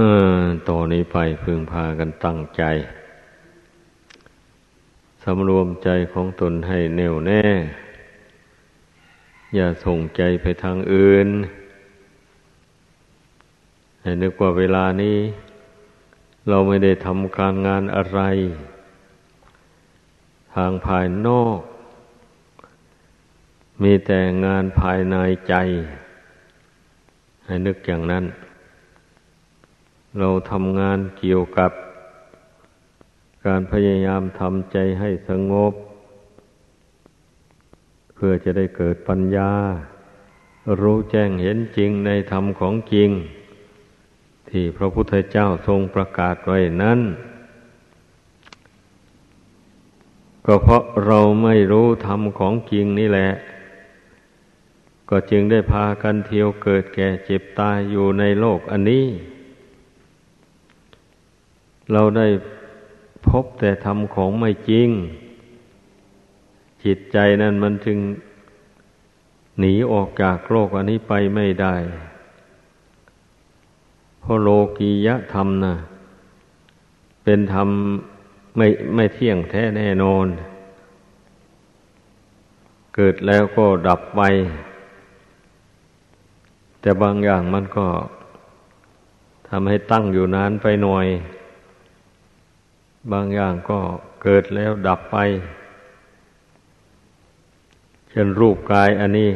ออต่อนนี้ไปพึงพากันตั้งใจสำรวมใจของตนให้แน่วแน่ อย่าส่งใจไปทางอื่น ให้นึกว่าเวลานี้ เราไม่ได้ทำการงานอะไร ทางภายนอก มีแต่งานภายในใจ ให้นึกอย่างนั้น เราทำงานเกี่ยวกับการพยายามทำใจให้สงบ เพื่อจะได้เกิดปัญญา รู้แจ้งเห็นจริงในธรรมของจริง ที่พระพุทธเจ้าทรงประกาศไว้นั้น ก็เพราะเราไม่รู้ธรรมของจริงนี่แหละ ก็จึงได้พากันเที่ยวเกิดแก่เจ็บตายอยู่ในโลกอันนี้ เราได้พบแต่ทำของไม่จริง จิตใจนั้นมันจึงหนีออกจากโลกอันนี้ไปไม่ได้เพราะโลกียะธรรมนะเป็นธรรมไม่ไม่เที่ยงแท้แน่นอน เกิดแล้วก็ดับไป แต่บางอย่างมันก็ทำให้ตั้งอยู่นานไปหน่อย บางอย่างก็เกิดแล้วดับไป เช่นรูปกายอันนี้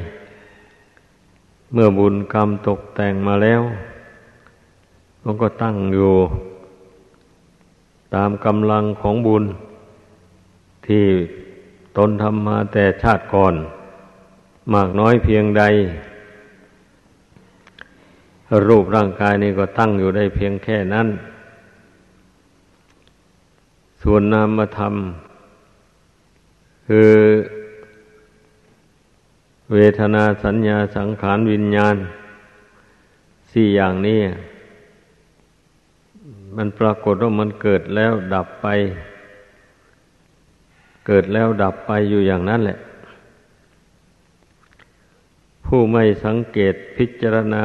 เมื่อบุญกรรมตกแต่งมาแล้ว มันก็ตั้งอยู่ ตามกำลังของบุญ ที่ตนทำมาแต่ชาติก่อน มากน้อยเพียงใด รูปร่างกายนี้ก็ตั้งอยู่ได้เพียงแค่นั้น ส่วนนามธรรม คือเวทนาสัญญาสังขารวิญญาณ สี่อย่างนี้ มันปรากฏว่ามันเกิดแล้วดับไป เกิดแล้วดับไปอยู่อย่างนั้นแหละ ผู้ไม่สังเกตพิจารณา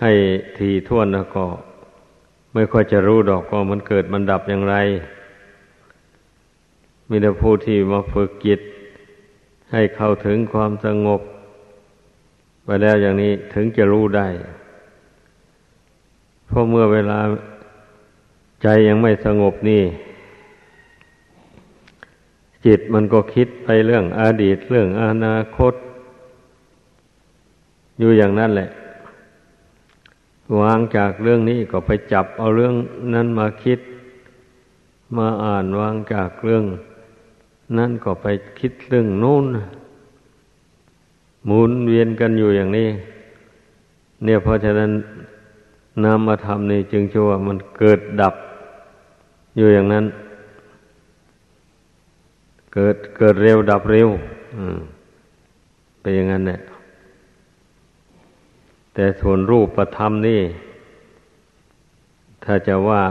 ให้ทีท่วนก็ ไม่ค่อยจะรู้ดอกว่ามันเกิดมันดับอย่างไร มีแต่ผู้ที่มาฝึกจิต ให้เข้าถึงความสงบ ไปแล้วอย่างนี้ถึงจะรู้ได้ เพราะเมื่อเวลาใจยังไม่สงบนี่ จิตมันก็คิดไปเรื่องอดีตเรื่องอนาคต อยู่อย่างนั้นแหละ วางจากเรื่องนี้ก็ไปจับเอาเรื่องนั้นมาคิด มาอ่านวางจากเรื่อง นั่นก็ไปคิดเรื่องนู้นหมุนเวียนกันอยู่อย่างนี้ เนี่ยเพราะฉะนั้นนามธรรมนี่จึงชื่อว่ามันเกิดดับอยู่อย่างนั้น เกิดเกิดเร็วดับเร็วเป็นอย่างนั้นเนี่ยแต่ส่วนรูปประธรรมนี่ ถ้าจะว่า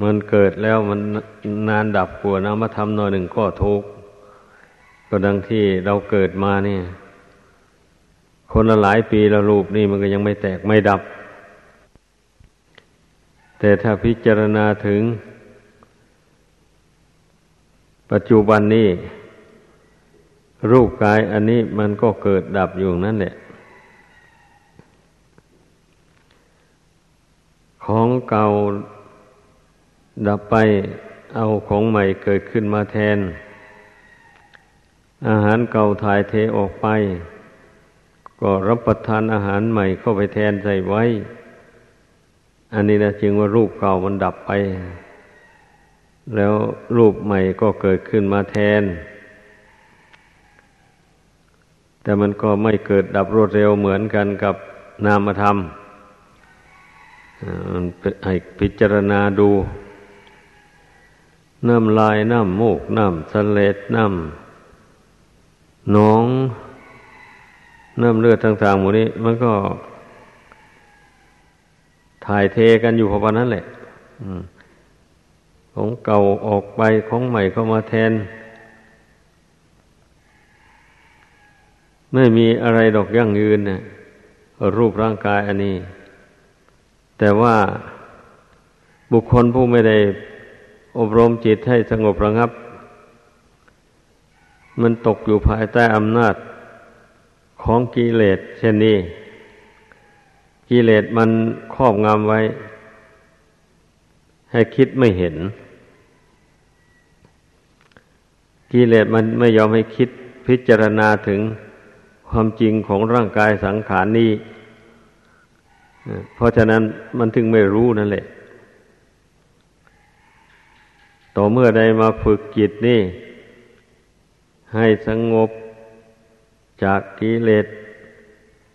มันเกิดแล้วมันนานดับกลัวนามธรรมหน่อยหนึ่งก็ทุกข์ก็ดังที่เราเกิดมาเนี่ย คนละหลายปีละรูปนี่มันก็ยังไม่แตกไม่ดับ แต่ถ้าพิจารณาถึง ปัจจุบันนี้ รูปกายอันนี้มันก็เกิดดับอยู่นั่นแหละของเก่า ดับไปเอาของใหม่เกิดขึ้นมาแทน อาหารเก่าถ่ายเทออกไป ก็รับประทานอาหารใหม่เข้าไปแทนใส่ไว้ อันนี้นะจึงว่ารูปเก่ามันดับไป แล้วรูปใหม่ก็เกิดขึ้นมาแทน แต่มันก็ไม่เกิดดับรวดเร็วเหมือนกันกับนามธรรมให้พิจารณาดู น้ำลายน้ำมูกน้ำสเลดน้ำหนองน้ำเลือดต่างๆหมดนี้ มันก็ ถ่ายเทกันอยู่พอนั้นแหละของเก่าออกไปของใหม่เข้ามาแทน ไม่มีอะไรดอกยั่งยืนนะรูปร่างกายอันนี้ แต่ว่าบุคคลผู้ไม่ได้ อบรมจิตให้สงบระงับ มันตกอยู่ภายใต้อำนาจของกิเลสเช่นนี้ กิเลสมันครอบงำไว้ ให้คิดไม่เห็น กิเลสมันไม่ยอมให้คิดพิจารณาถึงความจริงของร่างกายสังขารนี้ เพราะฉะนั้นมันถึงไม่รู้นั่นแหละ ต่อเมื่อใดมาฝึกจิตนี่ ให้สงบจากกิเลส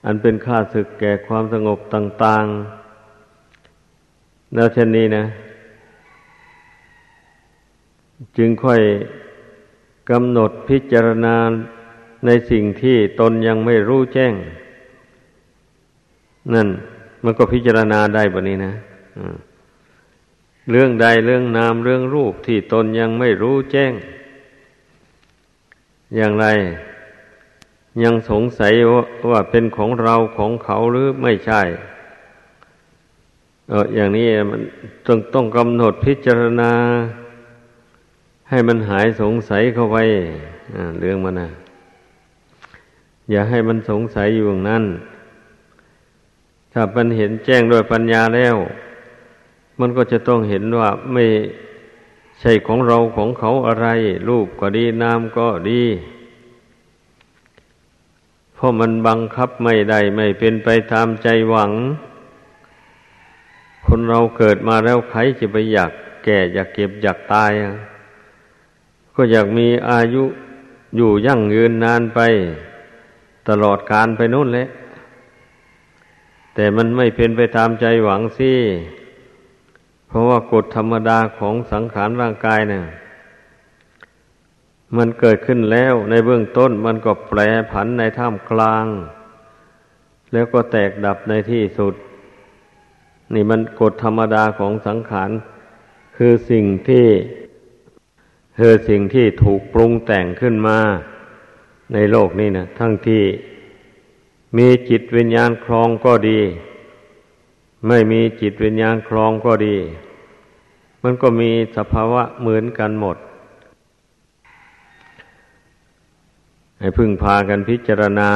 อันเป็นข้าศึกแก่ความสงบต่าง ๆ แล้วเช่นนี้นะ จึงค่อยกำหนดพิจารณาในสิ่งที่ตนยังไม่รู้แจ้ง นั่น มันก็พิจารณาได้แบบนี้นะ เรื่องใดเรื่องนามเรื่องรูปที่ตนยังไม่รู้แจ้ง อย่างไร ยังสงสัยว่าเป็นของเราของเขาหรือไม่ใช่ เอออย่างนี้มันต้องต้องกำหนดพิจารณา ให้มันหายสงสัยเข้าไปเรื่องมันนะอย่าให้มันสงสัยอยู่อย่างนั้น ถ้ามันเห็นแจ้งด้วยปัญญาแล้ว มันก็จะต้องเห็นว่าไม่ใช่ของเราของเขาอะไร รูปก็ดีนามก็ดีเพราะมันบังคับไม่ได้ไม่เป็นไปตามใจหวัง คนเราเกิดมาแล้วใครจะไปอยากแก่อยากเก็บอยากตาย ก็อยากมีอายุอยู่ยั่งยืนนานไป ตลอดการไปนู่นแหละแต่มันไม่เป็นไปตามใจหวังสิ ราะว่ากฎธรรมดาของสังขารร่างกายเนะี่ยมันเกิดขึ้นแล้วในเบื้องต้นมันก็แปรผันในท่ามกลาง แล้วก็แตกดับในที่สุด นี่มันกฎธรรมดาของสังขาร คือสิ่งที่คือสิ่งที่ถูกปรุงแต่งขึ้นมา ในโลกนี้นะทั้งที่มีจิตวิญญาณครองก็ดี ไม่มีจิตวิญญาณครองก็ดี มันก็มีสภาวะเหมือนกันหมด ให้พึ่งพากันพิจารณา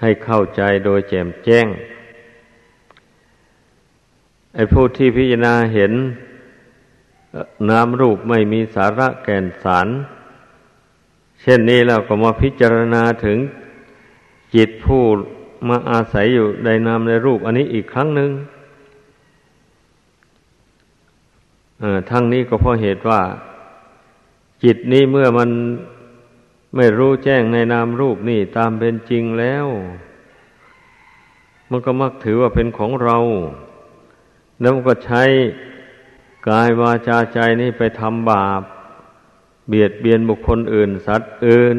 ให้เข้าใจโดยแจ่มแจ้ง ไอ้ผู้ที่พิจารณาเห็นนามรูปไม่มีสาระแก่นสาร เช่นนี้เราก็มาพิจารณาถึงจิตผู้ มาอาศัยอยู่ในนามในรูป อันนี้อีกครั้งหนึ่งทั้งนี้ก็เพราะเหตุว่า จิตนี้เมื่อมันไม่รู้แจ้งในนามรูปนี่ตามเป็นจริงแล้ว มันก็มักถือว่าเป็นของเรา แล้วมันก็ใช้กายวาจาใจนี่ไปทำบาป เบียดเบียนบุคคลอื่น สัตว์อื่นน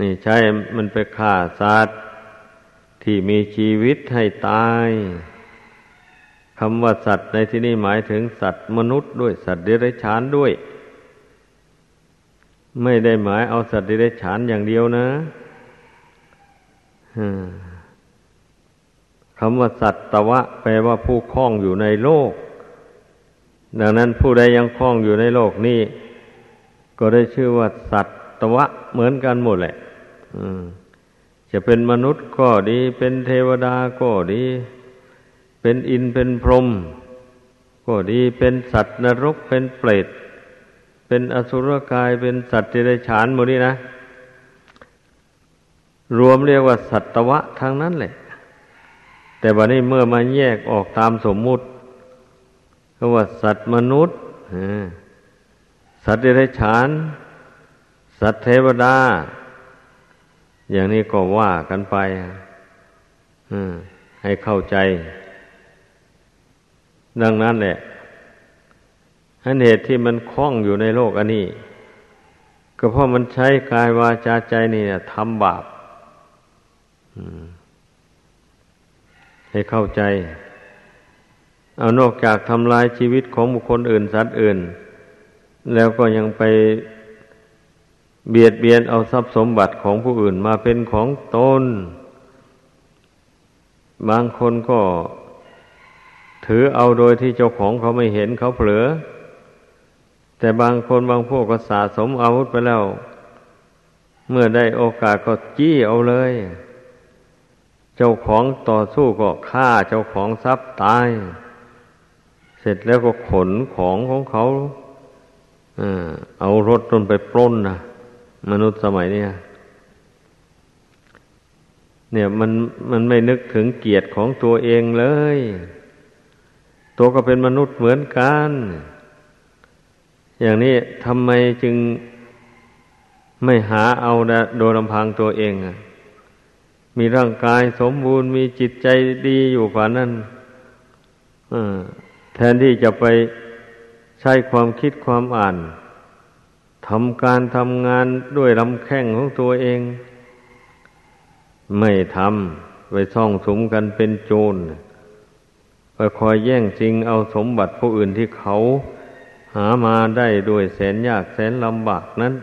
นี่ใช่มันไปฆ่าสัตว์ที่มีชีวิตให้ตายคำว่าสัตว์ในที่นี้หมายถึงสัตว์มนุษย์ด้วยสัตว์เดรัจฉานด้วย ไม่ได้หมายเอาสัตว์เดรัจฉานอย่างเดียวนะคำว่าสัตว์ตวะ แปลว่าผู้คล้องอยู่ในโลก ดังนั้นผู้ใดยังคล้องอยู่ในโลกนี้ ก็ได้ชื่อว่าสัตวะเหมือนกันหมดแหละ จะเป็นมนุษย์ก็ดี เป็นเทวดาก็ดี เป็นอินเป็นพรหมก็ดีเป็นสัตว์นรกเป็นเปรต เป็นอสุรกายเป็นสัตว์เดรัจฉานหมดนี้นะ รวมเรียกว่าสัตวะทั้งนั้นแหละ แต่วันนี้เมื่อมาแยกออกตามสมมุติก็ว่าสัตว์มนุษย์สัตว์เดรัจฉาน สัตว์เทวดา อย่างนี้ก็ว่ากันไปให้เข้าใจ ดังนั้นแหละอันเหตุที่มันคล้องอยู่ในโลกอันนี้ ก็เพราะมันใช้กายวาจาใจนี่ทำบาปให้เข้าใจ เอานอกจากทำลายชีวิตของบุคคลอื่นสัตว์อื่น แล้วก็ยังไป เบียดเบียนเอาทรัพย์สมบัติของผู้อื่นมาเป็นของตน บางคนก็ถือเอาโดยที่เจ้าของเขาไม่เห็นเขาเผลอ แต่บางคนบางพวกก็สะสมอาวุธไปแล้ว เมื่อได้โอกาสก็จี้เอาเลย เจ้าของต่อสู้ก็ฆ่าเจ้าของทรัพย์ตาย เสร็จแล้วก็ขนของของเขา เอารถจนไปปล้นนะ มนุษย์สมัยนี้เนี่ยมันมันไม่นึกถึงเกียรติของตัวเองเลย ตัวก็เป็นมนุษย์เหมือนกัน อย่างนี้ทำไมจึงไม่หาเอาโดยลำพังตัวเองมีร่างกายสมบูรณ์มีจิตใจดีอยู่กว่านั้นแทนที่จะไปใช้ความคิดความอ่าน ทำการทำงานด้วยลำแข้งของตัวเอง ไม่ทำไปซ่องสมกันเป็นโจรไปคอยแย่งจริงเอาสมบัติผู้อื่นที่เขาหามาได้ด้วยแสนยากแสนลำบากนั้น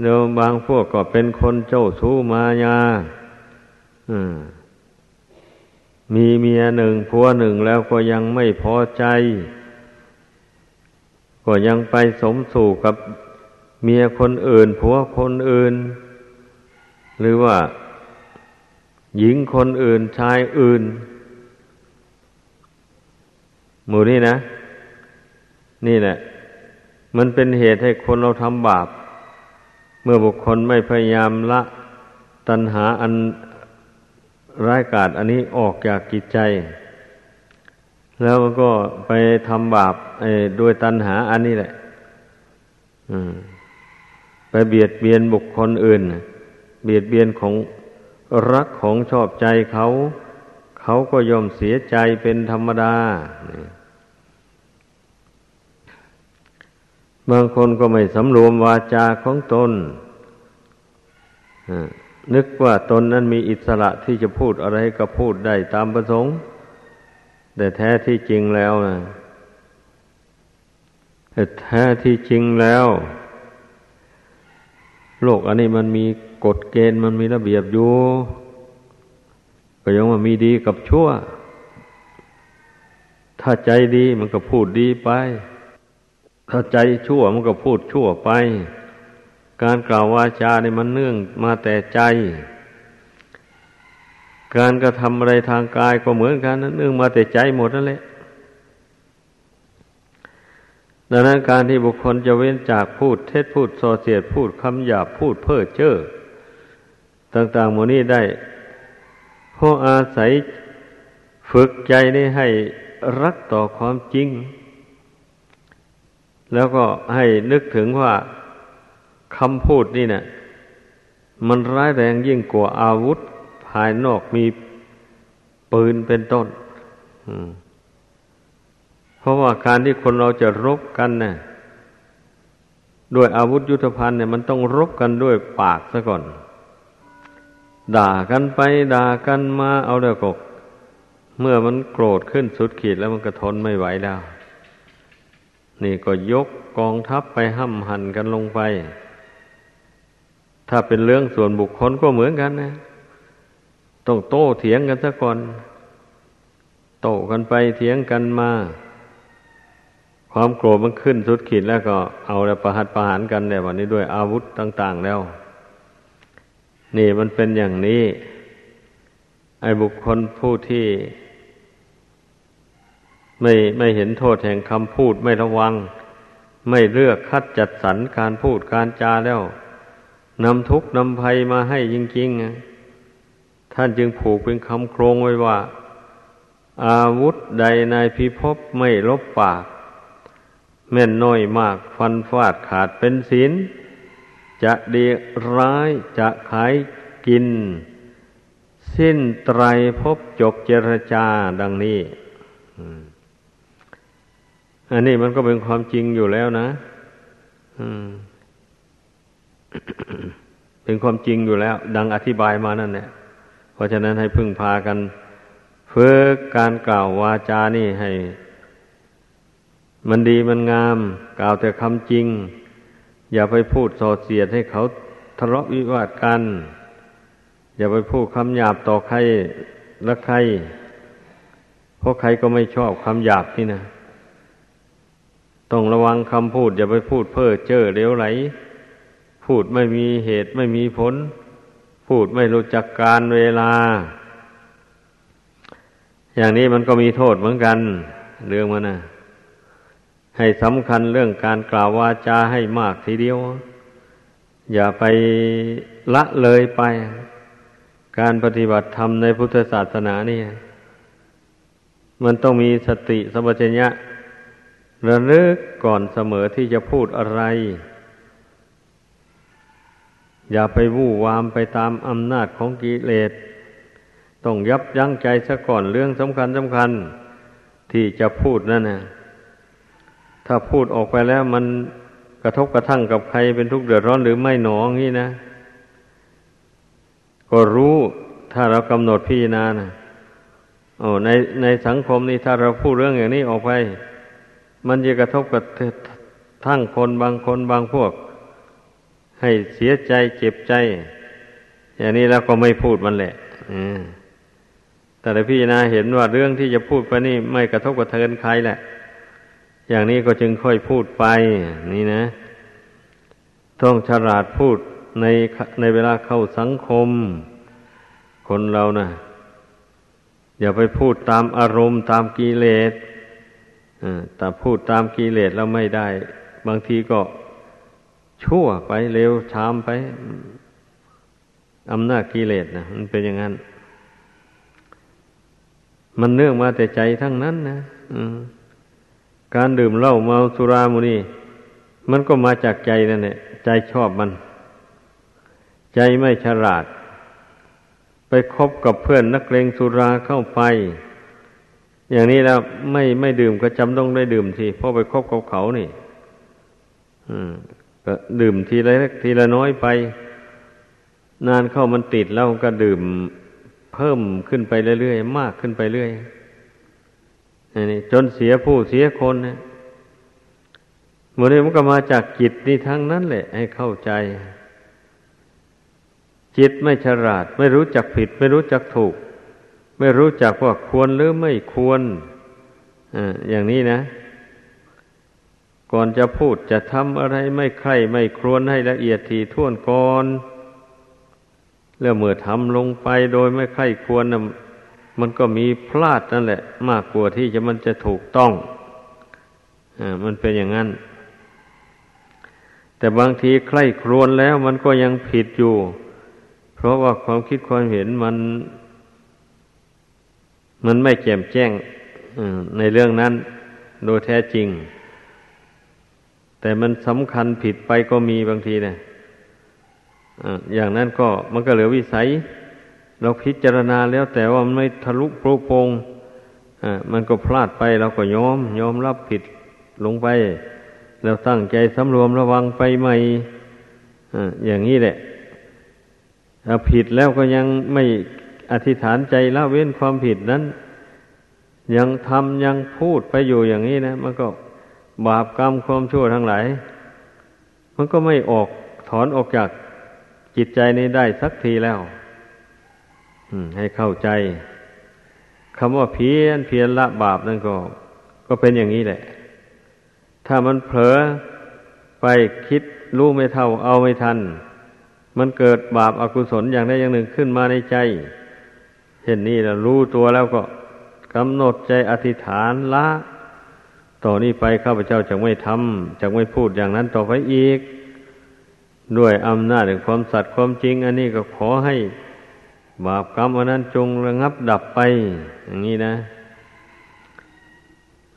เดี๋ยวบางพวกก็เป็นคนเจ้าชู้มายามีเมียหนึ่งผัวหนึ่งแล้วก็ยังไม่พอใจ ก็ยังไปสมสู่กับเมียคนอื่นผัวคนอื่น หรือว่า หญิงคนอื่นชายอื่น หมู่นี้นะ นี่แหละ มันเป็นเหตุให้คนเราทำบาป เมื่อบุคคลไม่พยายามละตัณหาอันร้ายกาจอันนี้ออกจากกิจใจ แล้วก็ไปทำบาปโดยตัณหาอันนี้แหละไปเบียดเบียนบุคคลอื่น เบียดเบียนของรักของชอบใจเขา เขาก็ยอมเสียใจเป็นธรรมดา บางคนก็ไม่สำรวมวาจาของตน นึกว่าตนนั้นมีอิสระที่จะพูดอะไรก็พูดได้ตามประสงค์ แต่แท้ที่จริงแล้วนะแต่แท้ที่จริงแล้ว โลกอันนี้มันมีกฎเกณฑ์มันมีระเบียบอยู่ ก็ยังว่ามีดีกับชั่ว ถ้าใจดีมันก็พูดดีไป ถ้าใจชั่วมันก็พูดชั่วไป การกล่าววาจาเนี่ยมันเนื่องมาแต่ใจ การกระทำอะไรทางกายก็เหมือนกันนั้นเนื่องมาแต่ใจหมดนั่นแหละดังนั้นการที่บุคคลจะเว้นจากพูดเท็จพูดส่อเสียดพูดคำหยาบพูดเพ้อเจ้อต่างๆหมดนี้ได้เพราะอาศัยฝึกใจนี้ให้รักต่อความจริง แล้วก็ให้นึกถึงว่าคำพูดนี่เนะ่ยมันร้ายแรงยิ่งกว่าอาวุธายนอกมีปืนเป็นต้นเพราะว่าการที่คนเราจะรบกันเนะ่ยด้วยอาวุธยุทธภัณฑ์เนี่ยมันต้องรบกันด้วยปากซะก่อน ด่ากันไปด่ากันมาเอาเดียวกเมื่อมันโกรธขึ้นสุดขีดแล้วมันก็ทนไม่ไหวแล้ว นี่ก็ยกกองทัพไปห้ำหันกันลงไป ถ้าเป็นเรื่องส่วนบุคคลก็เหมือนกันนะ ต้องโต้เถียงกันซะก่อน โต้กันไปเถียงกันมา ความโกรธมันขึ้นสุดขีดแล้วก็เอาแล้วประหัตประหารกันเนี่ยวันนี้ด้วยอาวุธต่าง ๆ แล้ว นี่มันเป็นอย่างนี้ ไอ้บุคคลผู้ที่ ไม่ไม่เห็นโทษแห่งคำพูดไม่ระวัง ไม่เลือกคัดจัดสรรการพูดการจาแล้วนำทุกข์นำภัยมาให้จริงๆ ท่านจึงผูกเป็นคำโครงไว้ว่า อาวุธใดในพิภพไม่ลบปาก แม่นน้อยมากฟันฟาดขาดเป็นศีลจะดีร้ายจะขายกิน สิ้นไตรพบจบเจรจาดังนี้อันนี้มันก็เป็นความจริงอยู่แล้วนะเป็นความจริงอยู่แล้ว ดังอธิบายมานั่นเนี่ย เพราะฉะนั้นให้พึ่งพากันฝึกการกล่าววาจานี่ให้ มันดีมันงาม กล่าวแต่คำจริง อย่าไปพูดส่อเสียดให้เขาทะเลาะวิวาทกัน อย่าไปพูดคำหยาบต่อใครและใคร เพราะใครก็ไม่ชอบคำหยาบนี่นะ ต้องระวังคำพูด อย่าไปพูดเพ้อเจ้อเลวไหล พูดไม่มีเหตุไม่มีผล พูดไม่รู้จักการเวลา อย่างนี้มันก็มีโทษเหมือนกัน เรื่องมันนะให้สำคัญเรื่องการกล่าววาจาให้มากทีเดียว อย่าไปละเลยไป การปฏิบัติธรรมในพุทธศาสนานี่มันต้องมีสติสัมปชัญญะระลึกก่อนเสมอที่จะพูดอะไร อย่าไปวู่วามไปตามอำนาจของกิเลส ต้องยับยั้งใจซะก่อนเรื่องสำคัญสำคัญที่จะพูดนั่นนะถ้าพูดออกไปแล้วมันกระทบกระทั่งกับใครเป็นทุกข์เดือดร้อนหรือไม่หนองนี่นะ ก็รู้ถ้าเรากำหนดพิจารณานะโอ้ในในสังคมนี้ถ้าเราพูดเรื่องอย่างนี้ออกไป มันจะกระทบกับทั้งคนบางคนบางพวก ให้เสียใจเจ็บใจ อย่างนี้แล้วก็ไม่พูดมันแหละแต่พิจารณาเห็นว่าเรื่องที่จะพูดไปนี่ไม่กระทบกระเทือนใครแหละ อย่างนี้ก็จึงค่อยพูดไป นี่นะ ต้องฉลาดพูดในในเวลาเข้าสังคม คนเรานะ่ะอย่าไปพูดตามอารมณ์ตามกิเลสแต่พูดตามกิเลสแล้วไม่ได้ บางทีก็ ชั่วไปเร็วชามไปอำนาจกิเลสนะมันเป็นอย่างนั้น มันเนื่องมาแต่ใจทั้งนั้นนะการดื่มเหล้าเมาสุรามุนีมันก็มาจากใจนั่นแหละใจชอบมัน ใจไม่ฉลาด ไปคบกับเพื่อนนักเลงสุราเข้าไป อย่างนี้แล้วไม่ไม่ดื่มก็จำต้องได้ดื่มสิเพราะไปคบกับเขานี่ ก็ดื่มทีละเล็กทีละน้อยไป นานเข้ามันติดแล้วก็ดื่มเพิ่มขึ้นไปเรื่อยๆมากขึ้นไปเรื่อยนี่จนเสียผู้เสียคนเนะหมดนี้มันก็มาจากจิตนี่ทั้งนั้นแหละ ให้เข้าใจ จิตไม่ฉลาด ไม่รู้จักผิด ไม่รู้จักถูก ไม่รู้จักว่าควรหรือไม่ควรออย่างนี้นะ ก่อนจะพูดจะทำอะไรไม่ใครไม่ครวนให้ละเอียดทีท่วนก่อนแล้วเมื่อทำลงไปโดยไม่ใครควรนะมันก็มีพลาดนั่นแหละ มากกว่าที่จะมันจะถูกต้องอ่ามันเป็นอย่างนั้น แต่บางทีใคร่ครวญแล้วมันก็ยังผิดอยู่ เพราะว่าความคิดความเห็นมัน มันไม่แจ่มแจ้งในเรื่องนั้น โดยแท้จริง แต่มันสำคัญผิดไปก็มีบางทีเนะอย่างนั้นก็มันก็เหลือวิสัย เราพิจารณาแล้วแต่ว่ามันไม่ทะลุโปรโปงมันก็พลาดไปเราก็ยอมยอมรับผิดลงไป แล้วตั้งใจสำรวมระวังไปใหม่อ่าอย่างนี้แหละถ้าผิดแล้วก็ยังไม่อธิษฐานใจละเว้นความผิดนั้น ยังทำยังพูดไปอยู่อย่างนี้นะ มันก็ บาปกรรมความชั่วทั้งหลาย มันก็ไม่ออกถอนออกจากจิตใจนี้ได้สักทีแล้วให้เข้าใจคำว่าเพียนเพียนละบาปนั่นก็ ก็เป็นอย่างนี้แหละ ถ้ามันเผลอไปคิดรู้ไม่เท่าเอาไม่ทัน มันเกิดบาปอากุศลอย่างใดอย่างหนึ่งขึ้นมาในใจเช่นนี้เรารู้ตัวแล้วก็กำหนดใจอธิษฐานละ ต่อนนี้ไปข้าพเจ้าจะไม่ทำจะไม่พูดอย่างนั้นต่อไปอีก ด้วยอำนาจแห่งความสัตย์ความจริง อันนี้ก็ขอให้บาปกรรมอันนั้นจงระงับดับไป อย่างนี้นะ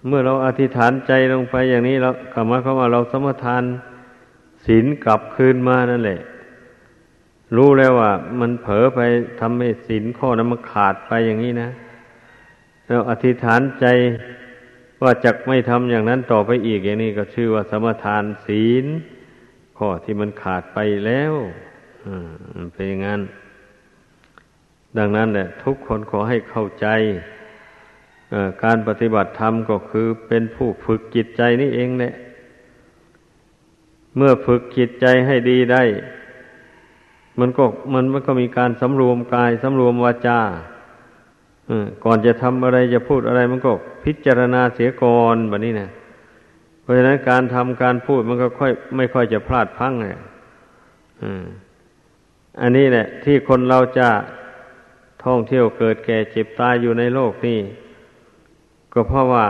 เมื่อเราอธิษฐานใจลงไปอย่างนี้เรากลับมาเข้ามาเราสมทานศีลกลับคืนมานั่นแหละ รู้แล้วว่า มันเผลอไปทำให้ศีลข้อนั้นมันขาดไปอย่างนี้นะ เราอธิษฐานใจ ว่าจะไม่ทำอย่างนั้นต่อไปอีกอย่างนี้ก็ชื่อว่าสมทานศีล ข้อที่มันขาดไปแล้วเป็นอย่างนั้น ดังนั้นแหละทุกคนขอให้เข้าใจการปฏิบัติธรรมก็คือเป็นผู้ฝึกจิตใจนี่เองแหละเมื่อฝึกจิตใจให้ดีได้ มันก็มันมันก็มีการสำรวมกายสำรวมวาจา ก่อนจะทำอะไรจะพูดอะไรมันก็พิจารณาเสียก่อนแบบนี้นะเพราะฉะนั้นการทำการพูดมันก็ค่อย ไม่ค่อยจะพลาดพังเลยอันนี้แหละ ที่คนเราจะท่องเที่ยวเกิดแก่เจ็บตายอยู่ในโลกนี้ก็เพราะว่า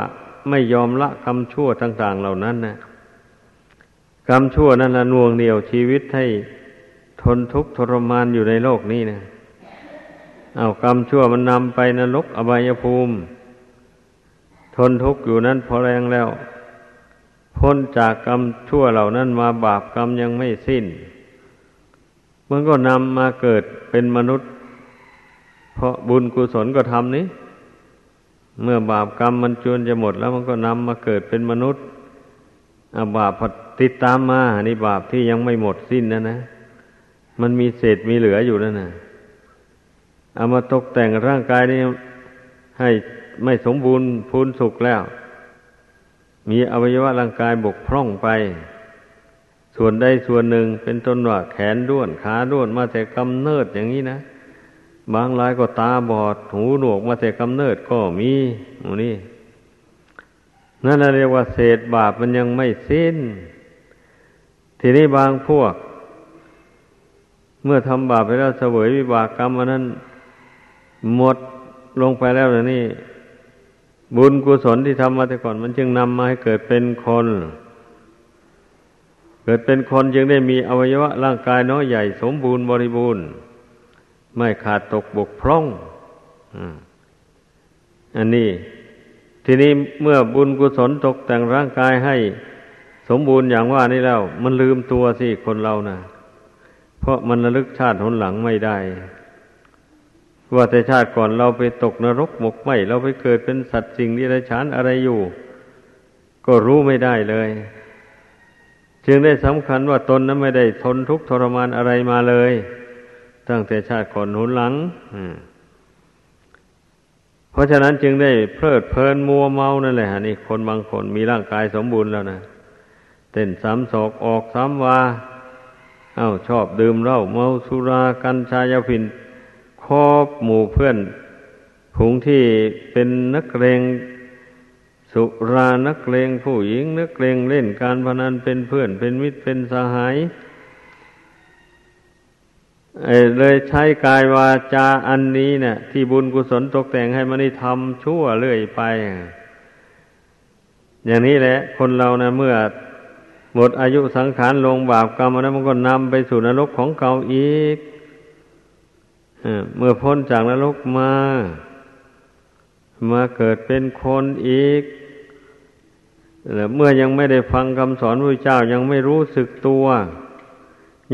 ไม่ยอมละกรรมชั่วต่าง ๆ เหล่านั้นนะกรรมชั่วนั้นละนวงเหนียวชีวิตให้ทนทุกข์ทรมานอยู่ในโลกนี้นะ เอากรรมชั่วมันนำไปนรกอบายภูมิ ทนทุกข์อยู่นั้นพอแรงแล้ว พ้นจากกรรมชั่วเหล่านั้นมาบาปกรรมยังไม่สิ้น มันก็นำมาเกิดเป็นมนุษย์ เพราะบุญกุศลก็ทำนี้ เมื่อบาปกรรมมันจวนจะหมดแล้วมันก็นำมาเกิดเป็นมนุษย์อาบาปติดตามมาอันี่บาปที่ยังไม่หมดสิ้นนะนะ มันมีเศษมีเหลืออยู่นั่นนะ เอามาตกแต่งร่างกายนี้ให้ไม่สมบูรณ์พูนสุขแล้ว มีอวัยวะร่างกายบกพร่องไป ส่วนใดส่วนหนึ่งเป็นต้นว่าแขนด้วนขาด้วนมาแต่กำเนิดอย่างนี้นะบางรายก็ตาบอด หูหนวกมาแต่กำเนิดก็มีหมูนี่นั่นเรียกว่าเศษบาปมันยังไม่สิ้น ทีนี้บางพวก เมื่อทำบาปไปแล้วเสวยวิบากกรรมอันนั้น หมดลงไปแล้วนี่ บุญกุศลที่ทำมาแต่ก่อน มันจึงนำมาให้เกิดเป็นคน เกิดเป็นคนจึงได้มีอวัยวะร่างกายน้อยใหญ่ สมบูรณ์บริบูรณ์ ไม่ขาดตกบกพร่องอันนี้ ทีนี้เมื่อบุญกุศลตกแต่งร่างกายให้สมบูรณ์อย่างว่านี้แล้ว มันลืมตัวสิคนเรานะ่ะ เพราะมันระลึกชาติหนหลังไม่ได้ ว่าแต่ชาติก่อนเราไปตกนรกหมกไหมเราไปเกิดเป็นสัตว์สิ่งที่ไรฉานอะไรอยู่ ก็รู้ไม่ได้เลย จึงได้สำคัญว่าตนนั้นไม่ได้ทนทุกข์ทรมานอะไรมาเลย ตั้งแต่ชาติก่อนหุนหลังเพราะฉะนั้นจึงได้เพลิดเพลินมัวเมานั่นแหละนี่คนบางคนมีร่างกายสมบูรณ์แล้วนะเต้นสามศอกออกสามวาเอา้าชอบดื่มเหล้าเมาสุรากัญชายาผิน คบหมู่เพื่อนผงที่เป็นนักเลงสุรานักเลงผู้หญิงนักเลงเล่นการพนันเป็นเพื่อนเป็นมิตรเป็นสหายเลยใช้กายวาจาอันนี้เนะี่ยที่บุญกุศลตกแต่งให้มันได้ทำชั่วเรื่อยไป อย่างนี้แหละ คนเรานะเมื่อหมดอายุสังขารลงบาปกรรมแล้วมันก็นำไปสู่นรกของเก่าอีก เมื่อพ้นจากนรกมา มาเกิดเป็นคนอีกเมื่อยังไม่ได้ฟังคำสอนพระเจ้ายังไม่รู้สึกตัว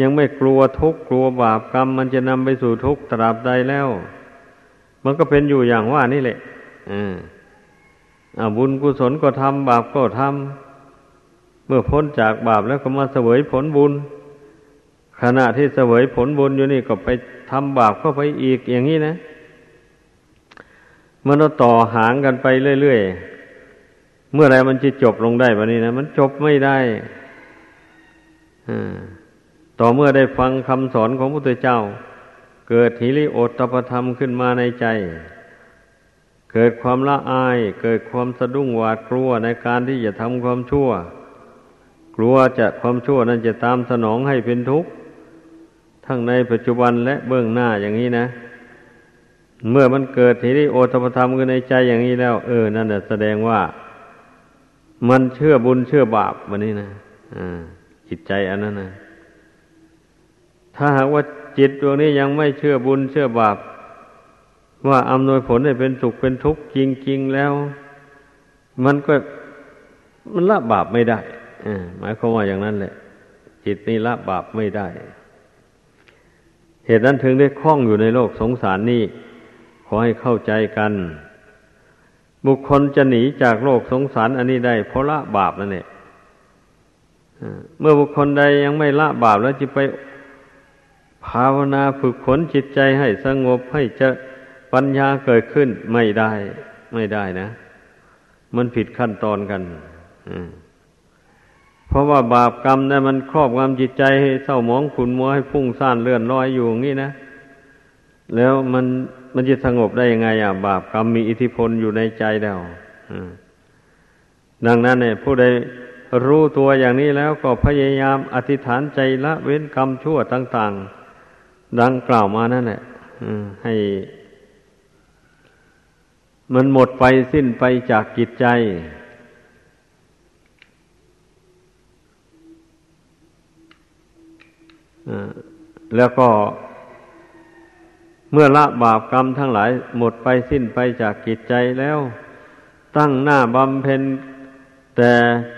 ยังไม่กลัวทุกข์กลัวบาปกรรม มันจะนำไปสู่ทุกข์ตราบใดแล้ว มันก็เป็นอยู่อย่างว่านี่แหละอ่าบุญกุศลก็ทำบาปก็ทำเมื่อพ้นจากบาปแล้วก็มาเสวยผลบุญ ขณะที่เสวยผลบุญอยู่นี่ก็ไป ทำบาปเข้าไปอีกอย่างนี้นะมันต่อหางกันไปเรื่อยๆ เมื่อไรมันจะจบลงได้แบบนี้นะ มันจบไม่ได้ต่อเมื่อได้ฟังคำสอนของพระพุทธเจ้า เกิดหิริโอตปธรรมขึ้นมาในใจ เกิดความละอาย เกิดความสะดุ้งหวาดกลัวในการที่จะทำความชั่ว กลัวจะความชั่วนั้นจะตามสนองให้เป็นทุกข์ ทั้งในปัจจุบันและเบื้องหน้าอย่างนี้นะ เมื่อมันเกิดทีนี้โอตปธรรมขึ้นในใจอย่างนี้แล้ว เออ นั่นแสดงว่า มันเชื่อบุญเชื่อบาปวันนี้นะอ่าจิตใจอันนั้นนะถ้าหากว่าจิตดวงนี้ยังไม่เชื่อบุญเชื่อบาป ว่าอำนวยผลให้เป็นสุขเป็นทุกข์จริงๆแล้ว มันก็มันละบาปไม่ได้หมายความว่าอย่างนั้นแหละ จิตนี้ละบาปไม่ได้ เหตุนั้นถึงได้คล้องอยู่ในโลกสงสารนี้ ขอให้เข้าใจกัน บุคคลจะหนีจากโลกสงสารอันนี้ได้ เพราะละบาปนั่นเองเมื่อบุคคลใดยังไม่ละบาปแล้วจะไปภาวนาฝึกฝนจิตใจให้สงบให้จะปัญญาเกิดขึ้นไม่ได้ ไม่ได้นะ มันผิดขั้นตอนกัน อืม เพราะว่าบาปกรรมนะั้นมันครอบงำจิตใจให้เศร้าหมองขุนมัวให้พุ่งซ่านเลื่อนลอยอยู่อย่างนี้นะ แล้วมันมันจะสงบได้ยังไงอะ บาปกรรมมีอิทธิพลอยู่ในใจแล้วดังนั้นเนี่ยผู้ใดรู้ตัวอย่างนี้แล้วก็พยายามอธิษฐานใจละเว้นกรรมชั่วต่าง ๆ ดังกล่าวมานั่นแหละให้ มันหมดไปสิ้นไปจากกิจใจ แล้วก็เมื่อละบาปกรรมทั้งหลายหมดไปสิ้นไปจากกิจใจแล้ว ตั้งหน้าบำเพ็ญแต่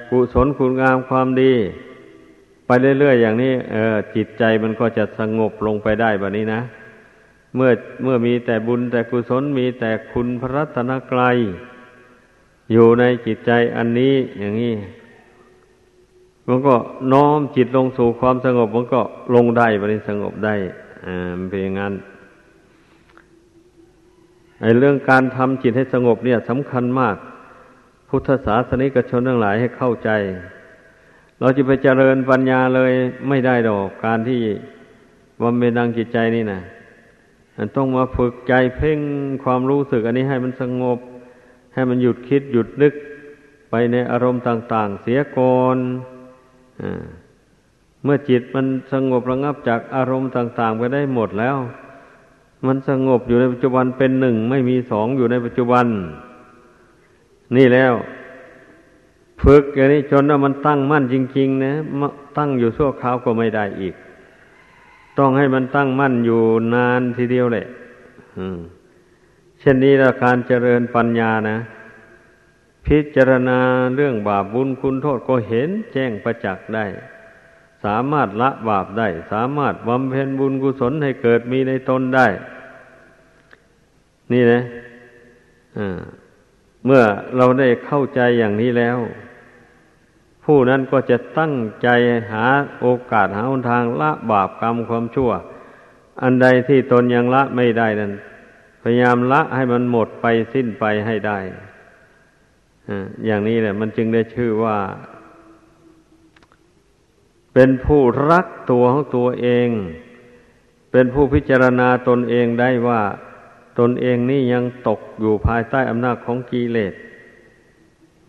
กุศลคุณงามความดี ไปเรื่อยๆอย่างนี้ เออ จิตใจมันก็จะสงบลงไปได้แบบนี้นะ เมื่อเมื่อมีแต่บุญแต่กุศลมีแต่คุณพระรัตนกรัยอยู่ในจิตใจอันนี้อย่างนี้ มันก็น้อมจิตลงสู่ความสงบ มันก็ลงได้บริสงบได้อ่ามันเป็นอย่างนั้นไอเรื่องการทำจิตให้สงบเนี่ยสำคัญมาก พุทธศาสนิกชนทั้งหลายให้เข้าใจ เราจะไปเจริญปัญญาเลยไม่ได้ดอกการที่บำเพ็ญดังจิตใจนี่นะมันต้องมาฝึกใจเพ่งความรู้สึก อันนี้ให้มันสงบ ให้มันหยุดคิดหยุดนึกไปในอารมณ์ต่าง ๆ เสียก่อน เมื่อจิตมันสงบระงับจากอารมณ์ต่าง ๆ ไปได้หมดแล้ว มันสงบอยู่ในปัจจุบันเป็นหนึ่งไม่มีสองอยู่ในปัจจุบัน นี่แล้ว ฝึกอย่างนี้จนว่ามันตั้งมั่นจริง ๆ นะตั้งอยู่ชั่วคราวก็ไม่ได้อีก ต้องให้มันตั้งมั่นอยู่นานทีเดียวแหละเช่นนี้ละการเจริญปัญญานะ พิจารณาเรื่องบาปบุญคุณโทษก็เห็นแจ้งประจักษ์ได้ สามารถละบาปได้ สามารถบำเพ็ญบุญกุศลให้เกิดมีในตนได้ นี่นะะเมื่อเราได้เข้าใจอย่างนี้แล้ว ผู้นั้นก็จะตั้งใจหาโอกาสหาหนทางละบาปกรรมความชั่ว อันใดที่ตนยังละไม่ได้นั้นพยายามละให้มันหมดไปสิ้นไปให้ได้ อย่างนี้แหละ มันจึงได้ชื่อว่า เป็นผู้รักตัวของตัวเอง เป็นผู้พิจารณาตนเองได้ว่า ตนเองนี่ยังตกอยู่ภายใต้อำนาจของกิเลส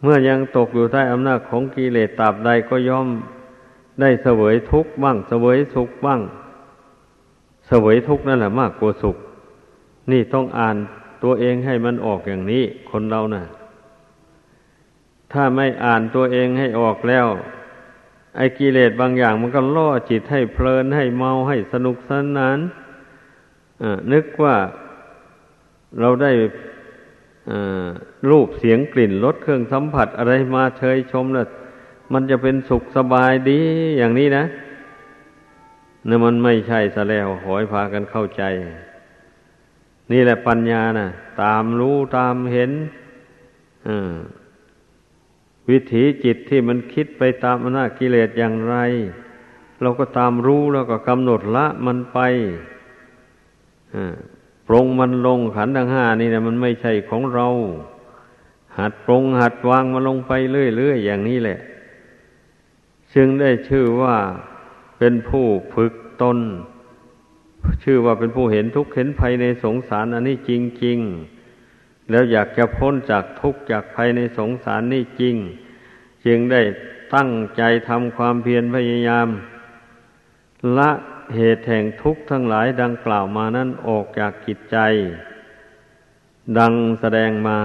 เมื่อยังตกอยู่ใต้อำนาจของกิเลสตราบใดก็ย่อมได้เสวยทุกข์บ้าง เสวยสุขบ้าง เสวยทุกข์นั่นแหละมากกว่าสุข นี่ต้องอ่านตัวเองให้มันออกอย่างนี้ คนเรานะ่ะ ถ้าไม่อ่านตัวเองให้ออกแล้ว ไอ้กิเลสบางอย่างมันก็ล่อจิตให้เพลินให้เมาให้สนุกสนานนึกว่าเราได้รูปเสียงกลิ่นรสเครื่องสัมผัสอะไรมาเชยชมแล้วมันจะเป็นสุขสบายดีอย่างนี้นะนี่มันไม่ใช่ซะแล้วขอให้พากันเข้าใจ นี่แหละปัญญานะ่ะ ตามรู้ตามเห็น อ วิถีจิตที่มันคิดไปตามอำนาจกิเลสอย่างไร เราก็ตามรู้แล้วก็กำหนดละมันไปปรงมันลงขันธ์ทั้งห้านี่นะมันไม่ใช่ของเรา หัดปรงหัดวางมันลงไปเรื่อยๆอย่างนี้แหละจึงได้ชื่อว่าเป็นผู้ฝึกตน ชื่อว่าเป็นผู้เห็นทุกข์เห็นภัยในสงสารอันนี้จริงๆ แล้วอยากจะพ้นจากทุกข์จากภัยในสงสารนี่จริง จึงได้ตั้งใจทำความเพียรพยายาม ละเหตุแห่งทุกข์ทั้งหลายดังกล่าวมานั้นออกจากกิจใจ ดังแสดงมา